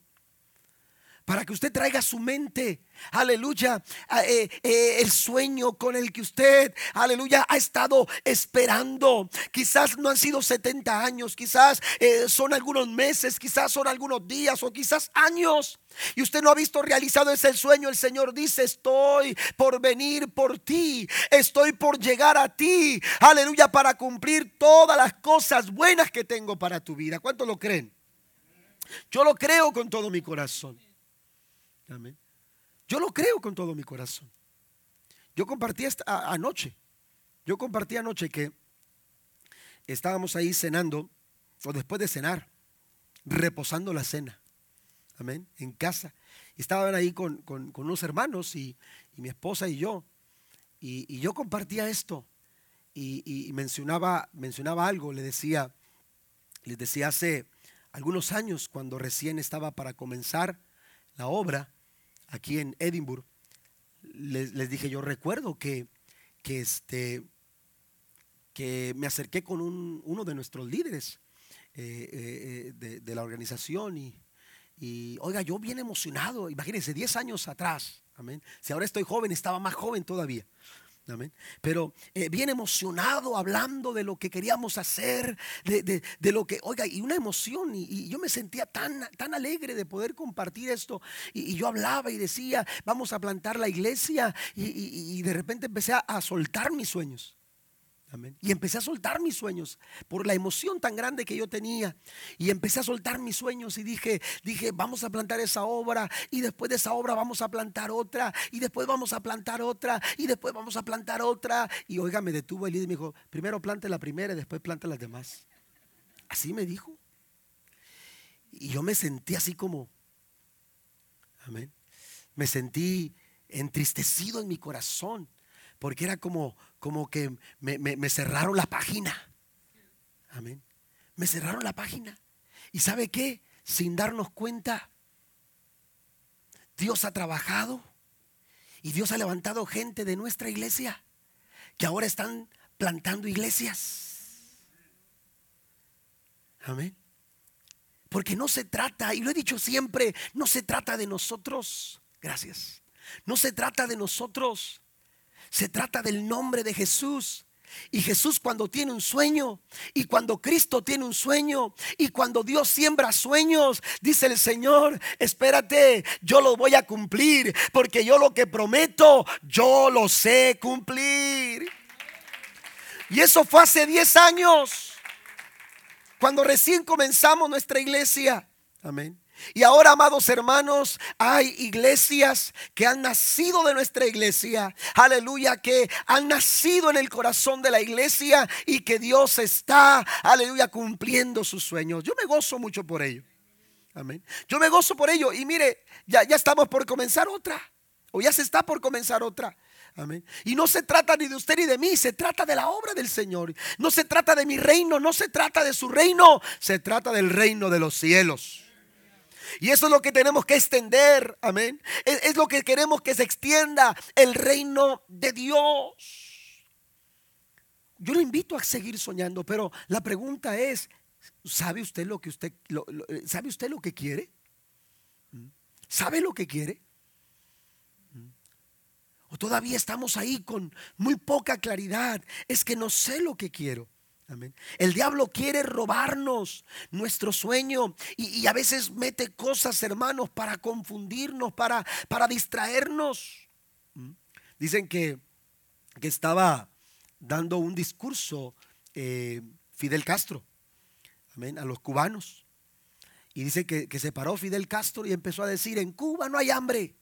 para que usted traiga su mente, aleluya, eh, eh, el sueño con el que usted, aleluya, ha estado esperando. Quizás no han sido 70 años, quizás eh, son algunos meses, quizás son algunos días o quizás años. Y usted no ha visto realizado ese sueño. El Señor dice, estoy por venir por ti, estoy por llegar a ti, aleluya, para cumplir todas las cosas buenas que tengo para tu vida. ¿Cuánto lo creen? Yo lo creo con todo mi corazón. Yo lo creo con todo mi corazón. Yo compartí esta, anoche, yo compartí anoche que estábamos ahí cenando o después de cenar, reposando la cena. Amén. En casa. Y estaban ahí con, con, unos hermanos y, mi esposa y yo. Y, yo compartía esto. Y, y, mencionaba, mencionaba algo. Le decía, les decía hace algunos años, cuando recién estaba para comenzar la obra aquí en Edimburgo, les, les dije, yo recuerdo que, que, este, que me acerqué con un, uno de nuestros líderes eh, eh, eh, de, la organización y, y, oiga, yo bien emocionado, imagínense, 10 años atrás, amén. Si ahora estoy joven, estaba más joven todavía. Amén. Pero bien emocionado hablando de lo que queríamos hacer, de, de, lo que, oiga, y una emoción, y, yo me sentía tan, tan alegre de poder compartir esto, y, yo hablaba y decía, vamos a plantar la iglesia, y, de repente empecé a soltar mis sueños. Y empecé a soltar mis sueños por la emoción tan grande que yo tenía. Y empecé a soltar mis sueños y dije, dije, vamos a plantar esa obra y después de esa obra vamos a plantar otra y después vamos a plantar otra y después vamos a plantar otra. Y oiga, me detuvo el líder y me dijo, primero plante la primera y después plante las demás. Así me dijo. Y yo me sentí así como, amén. Me sentí entristecido en mi corazón porque era como, como que me, cerraron la página. Amén. Me cerraron la página. ¿Y sabe qué? Sin darnos cuenta, Dios ha trabajado y Dios ha levantado gente de nuestra iglesia que ahora están plantando iglesias. Amén. Porque no se trata, y lo he dicho siempre, no se trata de nosotros. Gracias. No se trata de nosotros. Se trata del nombre de Jesús. Y Jesús cuando tiene un sueño y cuando Cristo tiene un sueño y cuando Dios siembra sueños, dice el Señor, espérate, yo lo voy a cumplir porque yo lo que prometo, yo lo sé cumplir. Y eso fue hace 10 años, cuando recién comenzamos nuestra iglesia. Amén. Y ahora, amados hermanos, hay iglesias que han nacido de nuestra iglesia, aleluya, que han nacido en el corazón de la iglesia y que Dios está, aleluya, cumpliendo sus sueños. Yo me gozo mucho por ello. Amén. Yo me gozo por ello. Y mire, ya, ya estamos por comenzar otra. O ya se está por comenzar otra. Amén. Y no se trata ni de usted ni de mí, se trata de la obra del Señor. No se trata de mi reino, no se trata de su reino, se trata del reino de los cielos. Y eso es lo que tenemos que extender, amén. Es, lo que queremos que se extienda el reino de Dios. Yo lo invito a seguir soñando, pero la pregunta es, ¿sabe usted lo que usted, eh, sabe usted lo que quiere? ¿Mm? ¿Sabe lo que quiere? ¿Mm? O todavía estamos ahí con muy poca claridad. Es que no sé lo que quiero. El diablo quiere robarnos nuestro sueño y, a veces mete cosas, hermanos, para confundirnos, para, para distraernos. ¿Mm? Dicen que, que, estaba dando un discurso eh, Fidel Castro ¿amén? a los cubanos. Y dice que, que se paró Fidel Castro y empezó a decir, en Cuba no hay hambre.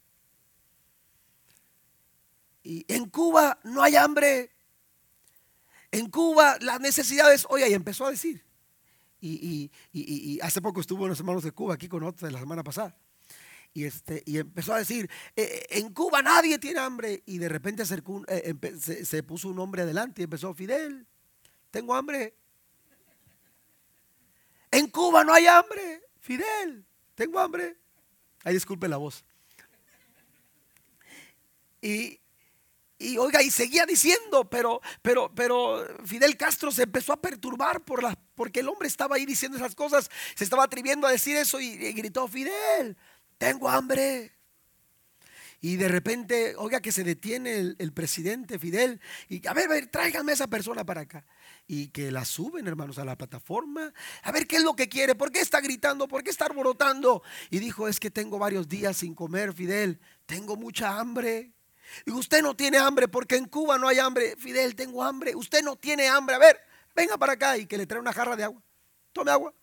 Y en Cuba no hay hambre. En Cuba las necesidades, oye, y empezó a decir. Y, hace poco estuvo unos hermanos de Cuba aquí con otros de la semana pasada. Y, este, y empezó a decir, eh, eh, en Cuba nadie tiene hambre. Y de repente eh, se, puso un hombre adelante y empezó, Fidel, tengo hambre. En Cuba no hay hambre. Fidel, tengo hambre. Ay, disculpe la voz. Y, y oiga, y seguía diciendo, pero, pero, pero Fidel Castro se empezó a perturbar por la, porque el hombre estaba ahí diciendo esas cosas, se estaba atreviendo a decir eso y, gritó, Fidel, tengo hambre. Y de repente, oiga, que se detiene el, presidente Fidel y a ver, a ver, tráigame a esa persona para acá. Y que la suben, hermanos, a la plataforma. A ver qué es lo que quiere, por qué está gritando, por qué está alborotando. Y dijo, es que tengo varios días sin comer, Fidel, tengo mucha hambre. Y usted no tiene hambre porque en Cuba no hay hambre. Fidel, tengo hambre. Usted no tiene hambre. A ver, venga para acá y que le trae una jarra de agua. Tome agua.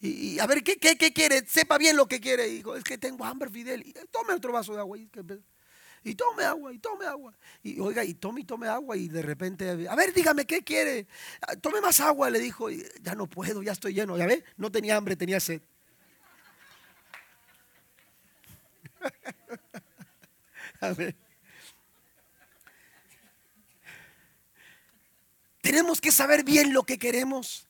Y, a ver, ¿qué, quiere? Sepa bien lo que quiere. Y dijo, es que tengo hambre, Fidel. tome otro vaso de agua. y tome agua, y tome agua. Y oiga, y tome y tome agua. Y de repente, a ver, dígame, ¿qué quiere? Ah, tome más agua, le dijo. ya no puedo, ya estoy lleno. Ya ve, no tenía hambre, tenía sed. (laughs) Tenemos que saber bien lo que queremos.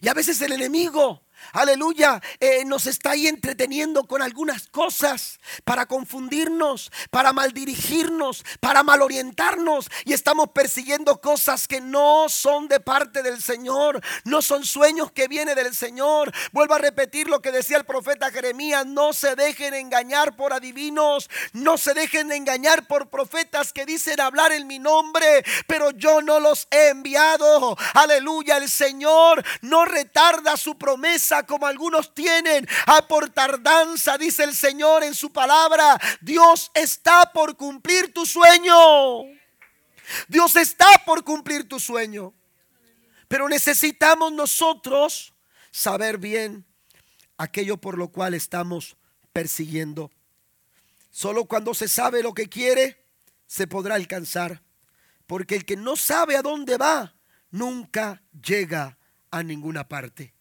Y a veces el enemigo aleluya, eh, nos está ahí entreteniendo con algunas cosas para confundirnos, para maldirigirnos, para malorientarnos y estamos persiguiendo cosas que no son de parte del Señor, no son sueños que vienen del Señor. Vuelvo a repetir lo que decía el profeta Jeremías, no se dejen engañar por adivinos, no se dejen engañar por profetas que dicen hablar en mi nombre, pero yo no los he enviado. Aleluya, el Señor no retarda su promesa como algunos tienen, a por tardanza, dice el Señor en su palabra. Dios está por cumplir tu sueño. Dios está por cumplir tu sueño. Pero necesitamos nosotros saber bien aquello por lo cual estamos persiguiendo. Solo cuando se sabe lo que quiere, se podrá alcanzar. Porque el que no sabe a dónde va, nunca llega a ninguna parte.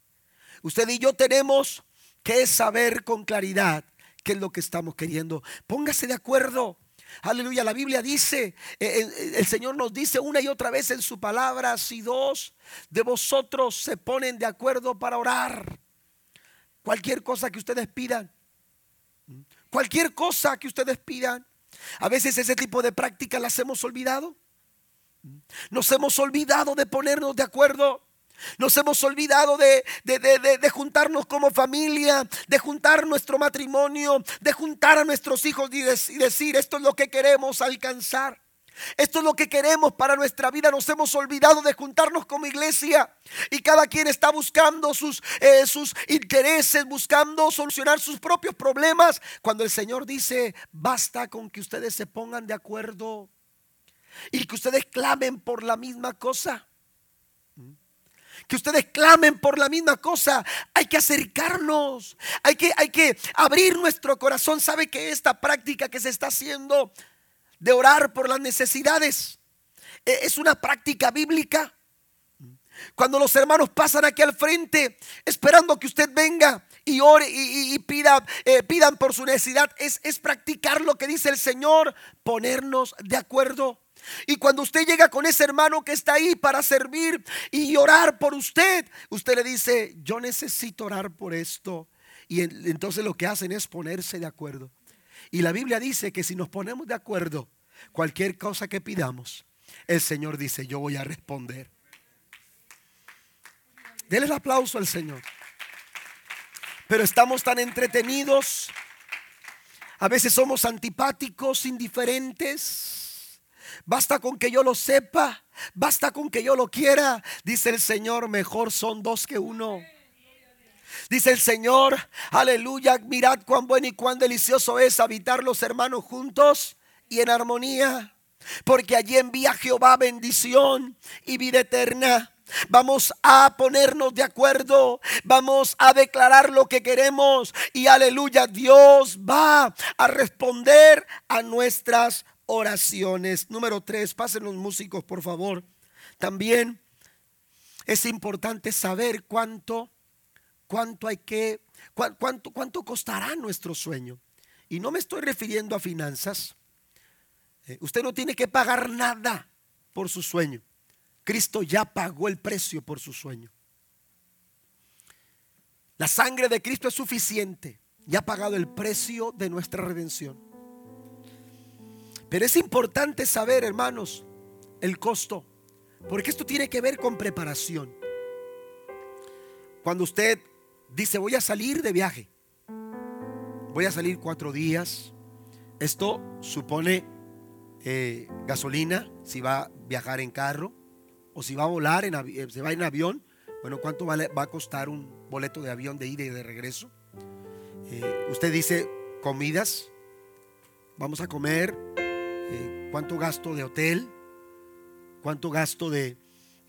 Usted y yo tenemos que saber con claridad qué es lo que estamos queriendo. Póngase de acuerdo. Aleluya, la Biblia dice, eh, eh, el, Señor nos dice una y otra vez en su palabra, si dos de vosotros se ponen de acuerdo para orar, cualquier cosa que ustedes pidan, cualquier cosa que ustedes pidan, a veces ese tipo de prácticas las hemos olvidado. Nos hemos olvidado de ponernos de acuerdo. Nos hemos olvidado de, juntarnos como familia, de juntar nuestro matrimonio, de juntar a nuestros hijos y, decir, esto es lo que queremos alcanzar. Esto es lo que queremos para nuestra vida. Nos hemos olvidado de juntarnos como iglesia y cada quien está buscando sus, eh, sus intereses, buscando solucionar sus propios problemas. Cuando el Señor dice, basta con que ustedes se pongan de acuerdo y que ustedes clamen por la misma cosa que ustedes clamen por la misma cosa. Hay que acercarnos, hay que, hay que abrir nuestro corazón. ¿Sabe que esta práctica que se está haciendo de orar por las necesidades e, es una práctica bíblica? Cuando los hermanos pasan aquí al frente esperando que usted venga y ore y, pida, eh, pidan por su necesidad, es, es practicar lo que dice el Señor, ponernos de acuerdo. Y cuando usted llega con ese hermano que está ahí para servir y orar por usted, usted le dice, yo necesito orar por esto. Y entonces lo que hacen es ponerse de acuerdo. Y la Biblia dice que si nos ponemos de acuerdo, cualquier cosa que pidamos, el Señor dice, yo voy a responder. Denle el aplauso al Señor. Pero estamos tan entretenidos. A veces somos antipáticos, indiferentes. Basta con que yo lo sepa. Basta con que yo lo quiera. Dice el Señor, mejor son dos que uno. Dice el Señor, aleluya, mirad cuán bueno y cuán delicioso es habitar los hermanos juntos y en armonía. Porque allí envía Jehová bendición y vida eterna. Vamos a ponernos de acuerdo, vamos a declarar lo que queremos y aleluya, Dios va a responder a nuestras oraciones. Número tres, pasen los músicos, por favor. También es importante saber cuánto, cuánto hay que, cuánto, cuánto costará nuestro sueño. Y no me estoy refiriendo a finanzas. Eh, usted no tiene que pagar nada por su sueño. Cristo ya pagó el precio por su sueño. La sangre de Cristo es suficiente. Ya ha pagado el precio de nuestra redención. Pero es importante saber, hermanos, el costo, porque esto tiene que ver con preparación. Cuando usted dice, voy a salir de viaje, voy a salir cuatro días, esto supone eh, gasolina, si va a viajar en carro, o si va a volar, en eh, se va en avión, bueno, ¿cuánto va a costar un boleto de avión de ida y de regreso? Eh, usted dice, comidas, vamos a comer eh, cuánto gasto de hotel, cuánto gasto de,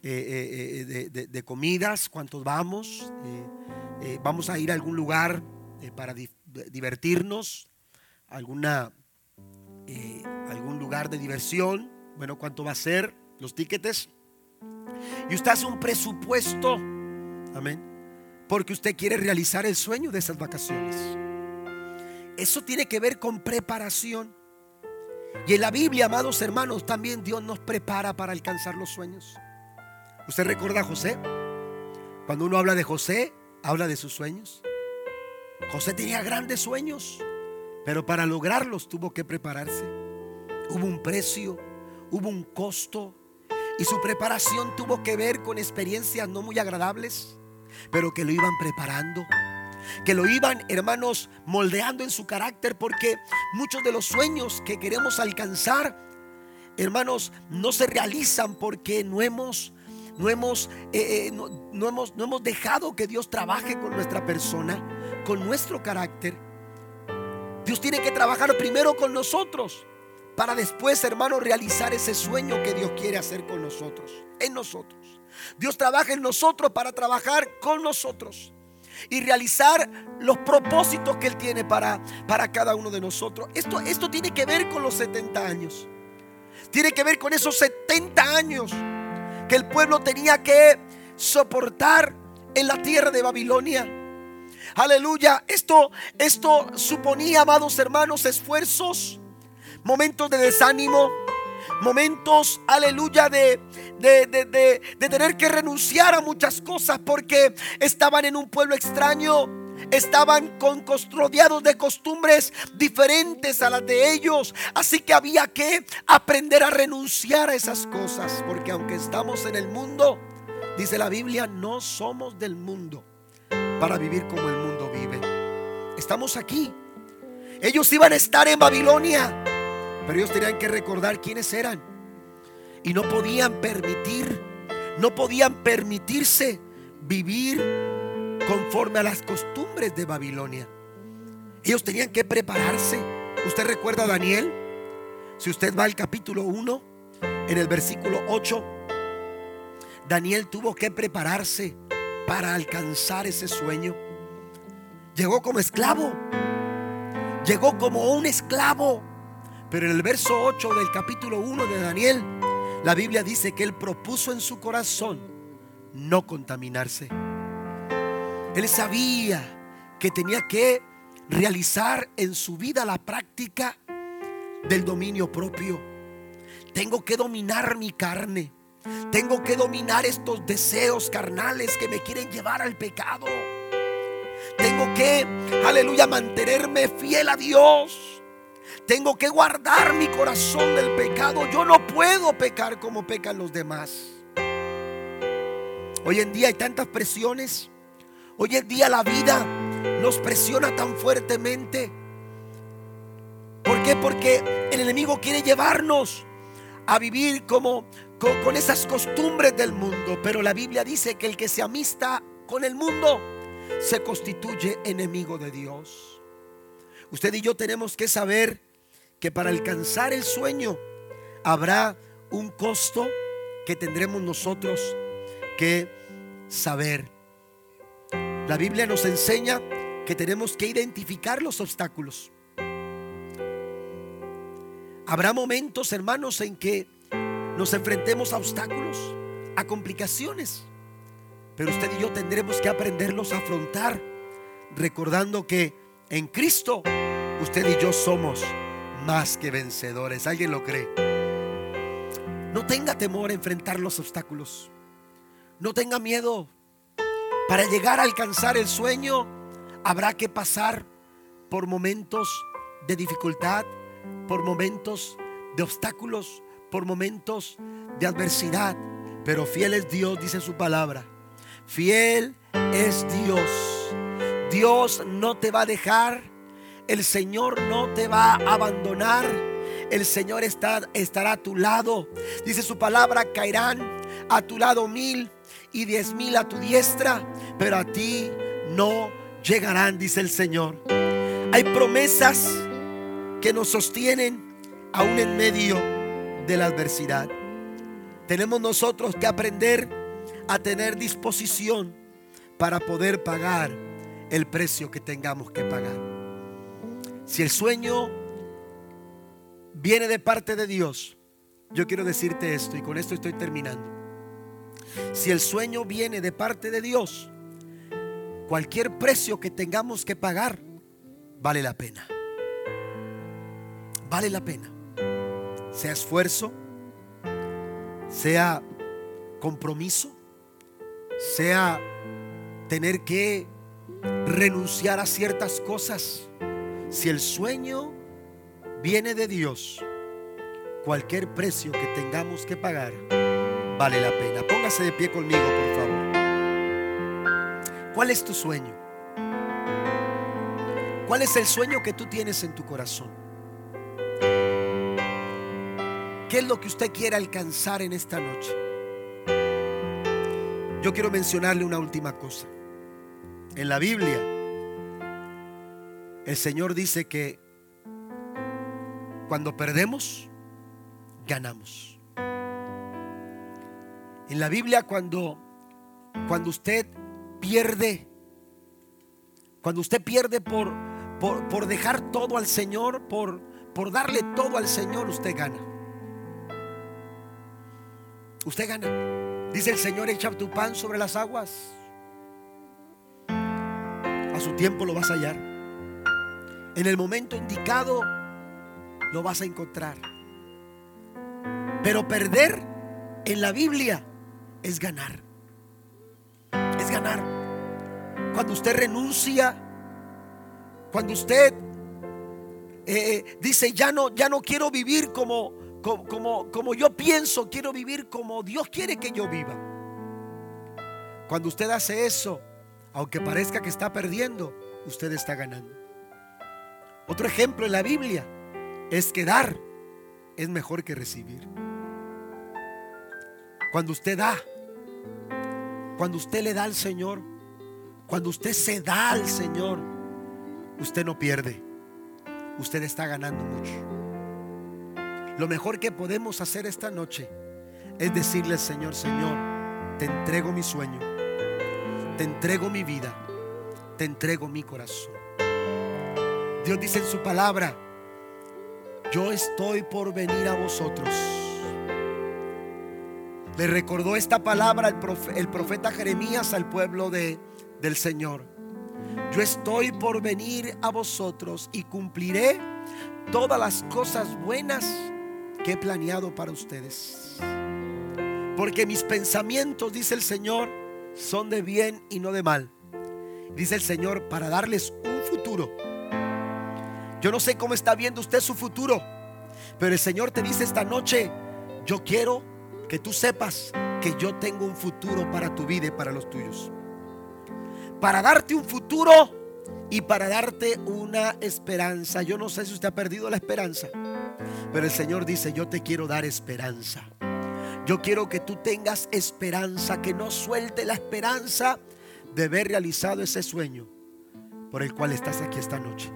eh, eh, de, comidas, cuántos vamos, vamos a ir a algún lugar para divertirnos, alguna, lugar de diversión. Bueno, ¿cuánto va a ser los tickets? Y usted hace un presupuesto. Amén. Porque usted quiere realizar el sueño de esas vacaciones. Eso tiene que ver con preparación. Y en la Biblia, amados hermanos, también Dios nos prepara para alcanzar los sueños. ¿Usted recuerda a José? Cuando uno habla de José, habla de sus sueños. José tenía grandes sueños, pero para lograrlos tuvo que prepararse. Hubo un precio, hubo un costo y su preparación tuvo que ver con experiencias no muy agradables, pero que lo iban preparando que lo iban, hermanos, moldeando en su carácter, porque muchos de los sueños que queremos alcanzar, hermanos, no se realizan porque no hemos, no hemos, eh, eh, no, hemos, no hemos dejado que Dios trabaje con nuestra persona, con nuestro carácter. Dios tiene que trabajar primero con nosotros para después, hermanos, realizar ese sueño que Dios quiere hacer con nosotros, en nosotros. Dios trabaja en nosotros para trabajar con nosotros y realizar los propósitos que Él tiene para, para cada uno de nosotros. Esto, esto tiene que ver con los 70 años. Tiene que ver con esos 70 años que el pueblo tenía que soportar en la tierra de Babilonia. Aleluya. Esto, esto suponía, amados hermanos, esfuerzos, momentos de desánimo, momentos, aleluya, de, de, tener que renunciar a muchas cosas porque estaban en un pueblo extraño. Estaban con, rodeados de costumbres diferentes a las de ellos. Así que había que aprender a renunciar a esas cosas. Porque aunque estamos en el mundo, dice la Biblia, no somos del mundo para vivir como el mundo vive. Estamos aquí. Ellos iban a estar en Babilonia. Pero ellos tenían que recordar quiénes eran. Y no podían permitir, no podían permitirse vivir conforme a las costumbres de Babilonia. Ellos tenían que prepararse. ¿Usted recuerda a Daniel? Si usted va al capítulo 1, en el versículo 8, Daniel tuvo que prepararse para alcanzar ese sueño. Llegó como esclavo. Llegó como un esclavo pero en el verso 8 del capítulo 1 de Daniel, la Biblia dice que él propuso en su corazón no contaminarse. Él sabía que tenía que realizar en su vida la práctica del dominio propio. Tengo que dominar mi carne. Tengo que dominar estos deseos carnales que me quieren llevar al pecado. Tengo que, aleluya, mantenerme fiel a Dios. Tengo que guardar mi corazón del pecado. Yo no puedo pecar como pecan los demás. Hoy en día hay tantas presiones. Hoy en día la vida nos presiona tan fuertemente. ¿Por qué? Porque el enemigo quiere llevarnos a vivir como con, con, esas costumbres del mundo. Pero la Biblia dice que el que se amista con el mundo se constituye enemigo de Dios. Usted y yo tenemos que saber que para alcanzar el sueño habrá un costo que tendremos nosotros que saber. La Biblia nos enseña que tenemos que identificar los obstáculos. Habrá momentos, hermanos, en que nos enfrentemos a obstáculos, a complicaciones. Pero usted y yo tendremos que aprenderlos a afrontar, recordando que en Cristo usted y yo somos más que vencedores. ¿Alguien lo cree? No tenga temor a enfrentar los obstáculos. No tenga miedo. Para llegar a alcanzar el sueño habrá que pasar por momentos de dificultad, por momentos de obstáculos, por momentos de adversidad. Pero fiel es Dios, dice su palabra. Fiel es Dios. Dios no te va a dejar el Señor no te va a abandonar. El Señor está, estará a tu lado. Dice su palabra, caerán a tu lado mil y diez mil a tu diestra, pero a ti no llegarán, dice el Señor. Hay promesas que nos sostienen aún en medio de la adversidad. Tenemos nosotros que aprender a tener disposición para poder pagar el precio que tengamos que pagar. Si el sueño viene de parte de Dios, yo quiero decirte esto y con esto estoy terminando. Si el sueño viene de parte de Dios, cualquier precio que tengamos que pagar vale la pena. Vale la pena. Sea esfuerzo, sea compromiso, sea tener que renunciar a ciertas cosas. Si el sueño viene de Dios, cualquier precio que tengamos que pagar vale la pena. Póngase de pie conmigo, por favor. ¿Cuál es tu sueño? ¿Cuál es el sueño que tú tienes en tu corazón? ¿Qué es lo que usted quiere alcanzar en esta noche? Yo quiero mencionarle una última cosa. En la Biblia, el Señor dice que cuando perdemos, ganamos. En la Biblia, cuando, cuando usted pierde, cuando usted pierde por, por, por dejar todo al Señor, por, por darle todo al Señor, usted gana. Usted gana. Dice el Señor, echa tu pan sobre las aguas. A su tiempo lo vas a hallar. En el momento indicado lo vas a encontrar. Pero perder en la Biblia es ganar. Es ganar. Cuando usted renuncia, cuando usted eh, dice, ya no, ya no quiero vivir como, como, como yo pienso, quiero vivir como Dios quiere que yo viva. Cuando usted hace eso, aunque parezca que está perdiendo, usted está ganando. Otro ejemplo en la Biblia es que dar es mejor que recibir. Cuando usted da, cuando usted le da al Señor, cuando usted se da al Señor, usted no pierde, usted está ganando mucho. Lo mejor que podemos hacer esta noche es decirle al Señor, Señor, te entrego mi sueño, te entrego mi vida, te entrego mi corazón. Dios dice en su palabra, yo estoy por venir a vosotros. Le recordó esta palabra el, profeta, Jeremías al pueblo de, del Señor. Yo estoy por venir a vosotros y cumpliré todas las cosas buenas que he planeado para ustedes. Porque mis pensamientos, dice el Señor, son de bien y no de mal. Dice el Señor, para darles un futuro. Yo no sé cómo está viendo usted su futuro, pero el Señor te dice esta noche, yo quiero que tú sepas que yo tengo un futuro para tu vida y para los tuyos. Para darte un futuro y para darte una esperanza. Yo no sé si usted ha perdido la esperanza, pero el Señor dice, yo te quiero dar esperanza. Yo quiero que tú tengas esperanza, que no suelte la esperanza de haber realizado ese sueño por el cual estás aquí esta noche.